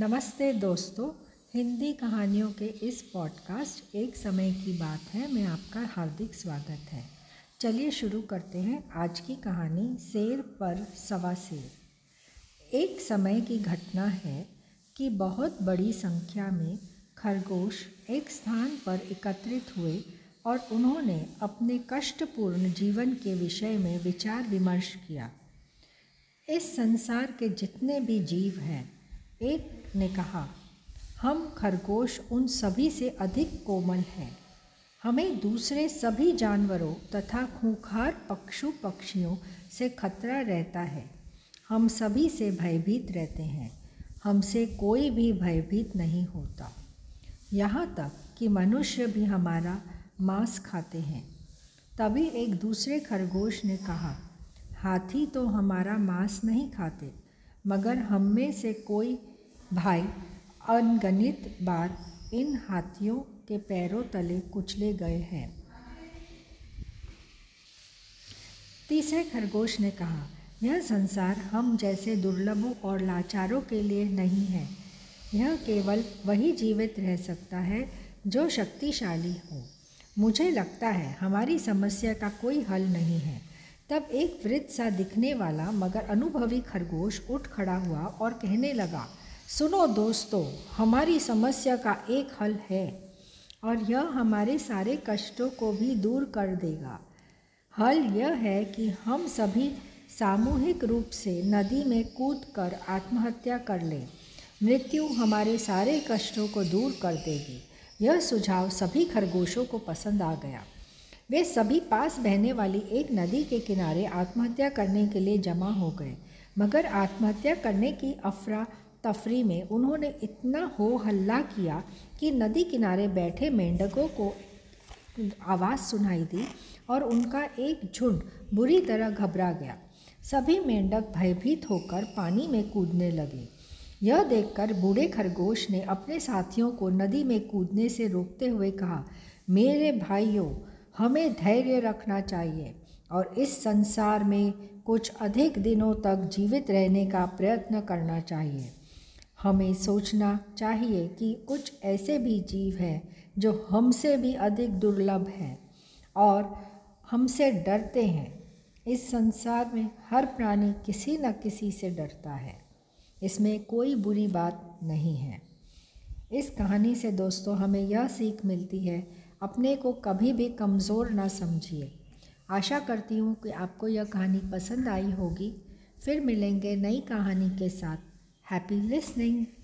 नमस्ते दोस्तों, हिंदी कहानियों के इस पॉडकास्ट एक समय की बात है, मैं आपका हार्दिक स्वागत है। चलिए शुरू करते हैं आज की कहानी, शेर पर सवा शेर। एक समय की घटना है कि बहुत बड़ी संख्या में खरगोश एक स्थान पर एकत्रित हुए और उन्होंने अपने कष्टपूर्ण जीवन के विषय में विचार विमर्श किया। इस संसार के जितने भी जीव हैं एक ने कहा, हम खरगोश उन सभी से अधिक कोमल हैं। हमें दूसरे सभी जानवरों तथा खूंखार पक्षु पक्षियों से खतरा रहता है। हम सभी से भयभीत रहते हैं। हमसे कोई भी भयभीत नहीं होता। यहाँ तक कि मनुष्य भी हमारा मांस खाते हैं। तभी एक दूसरे खरगोश ने कहा, हाथी तो हमारा मांस नहीं खाते, मगर हम में से कोई भाई अनगणित बार इन हाथियों के पैरों तले कुचले गए हैं। तीसरे खरगोश ने कहा, यह संसार हम जैसे दुर्लभों और लाचारों के लिए नहीं है। यह केवल वही जीवित रह सकता है जो शक्तिशाली हो। मुझे लगता है हमारी समस्या का कोई हल नहीं है। तब एक वृद्ध सा दिखने वाला, मगर अनुभवी खरगोश उठ खड़ा हुआ और कहने लगा सुनो दोस्तों, हमारी समस्या का एक हल है और यह हमारे सारे कष्टों को भी दूर कर देगा। हल यह है कि हम सभी सामूहिक रूप से नदी में कूद कर आत्महत्या कर लें। मृत्यु हमारे सारे कष्टों को दूर कर देगी। यह सुझाव सभी खरगोशों को पसंद आ गया। वे सभी पास बहने वाली एक नदी के किनारे आत्महत्या करने के लिए जमा हो गए, मगर आत्महत्या करने की अफरा तफरी में उन्होंने इतना हो हल्ला किया कि नदी किनारे बैठे मेंढकों को आवाज़ सुनाई दी और उनका एक झुंड बुरी तरह घबरा गया। सभी मेंढक भयभीत होकर पानी में कूदने लगे। यह देखकर बूढ़े खरगोश ने अपने साथियों को नदी में कूदने से रोकते हुए कहा, मेरे भाइयों, हमें धैर्य रखना चाहिए और इस संसार में कुछ अधिक दिनों तक जीवित रहने का प्रयत्न करना चाहिए। हमें सोचना चाहिए कि कुछ ऐसे भी जीव हैं जो हमसे भी अधिक दुर्लभ हैं और हमसे डरते हैं। इस संसार में हर प्राणी किसी न किसी से डरता है। इसमें कोई बुरी बात नहीं है। इस कहानी से दोस्तों, हमें यह सीख मिलती है, अपने को कभी भी कमज़ोर ना समझिए। आशा करती हूँ कि आपको यह कहानी पसंद आई होगी। फिर मिलेंगे नई कहानी के साथ। Happy listening!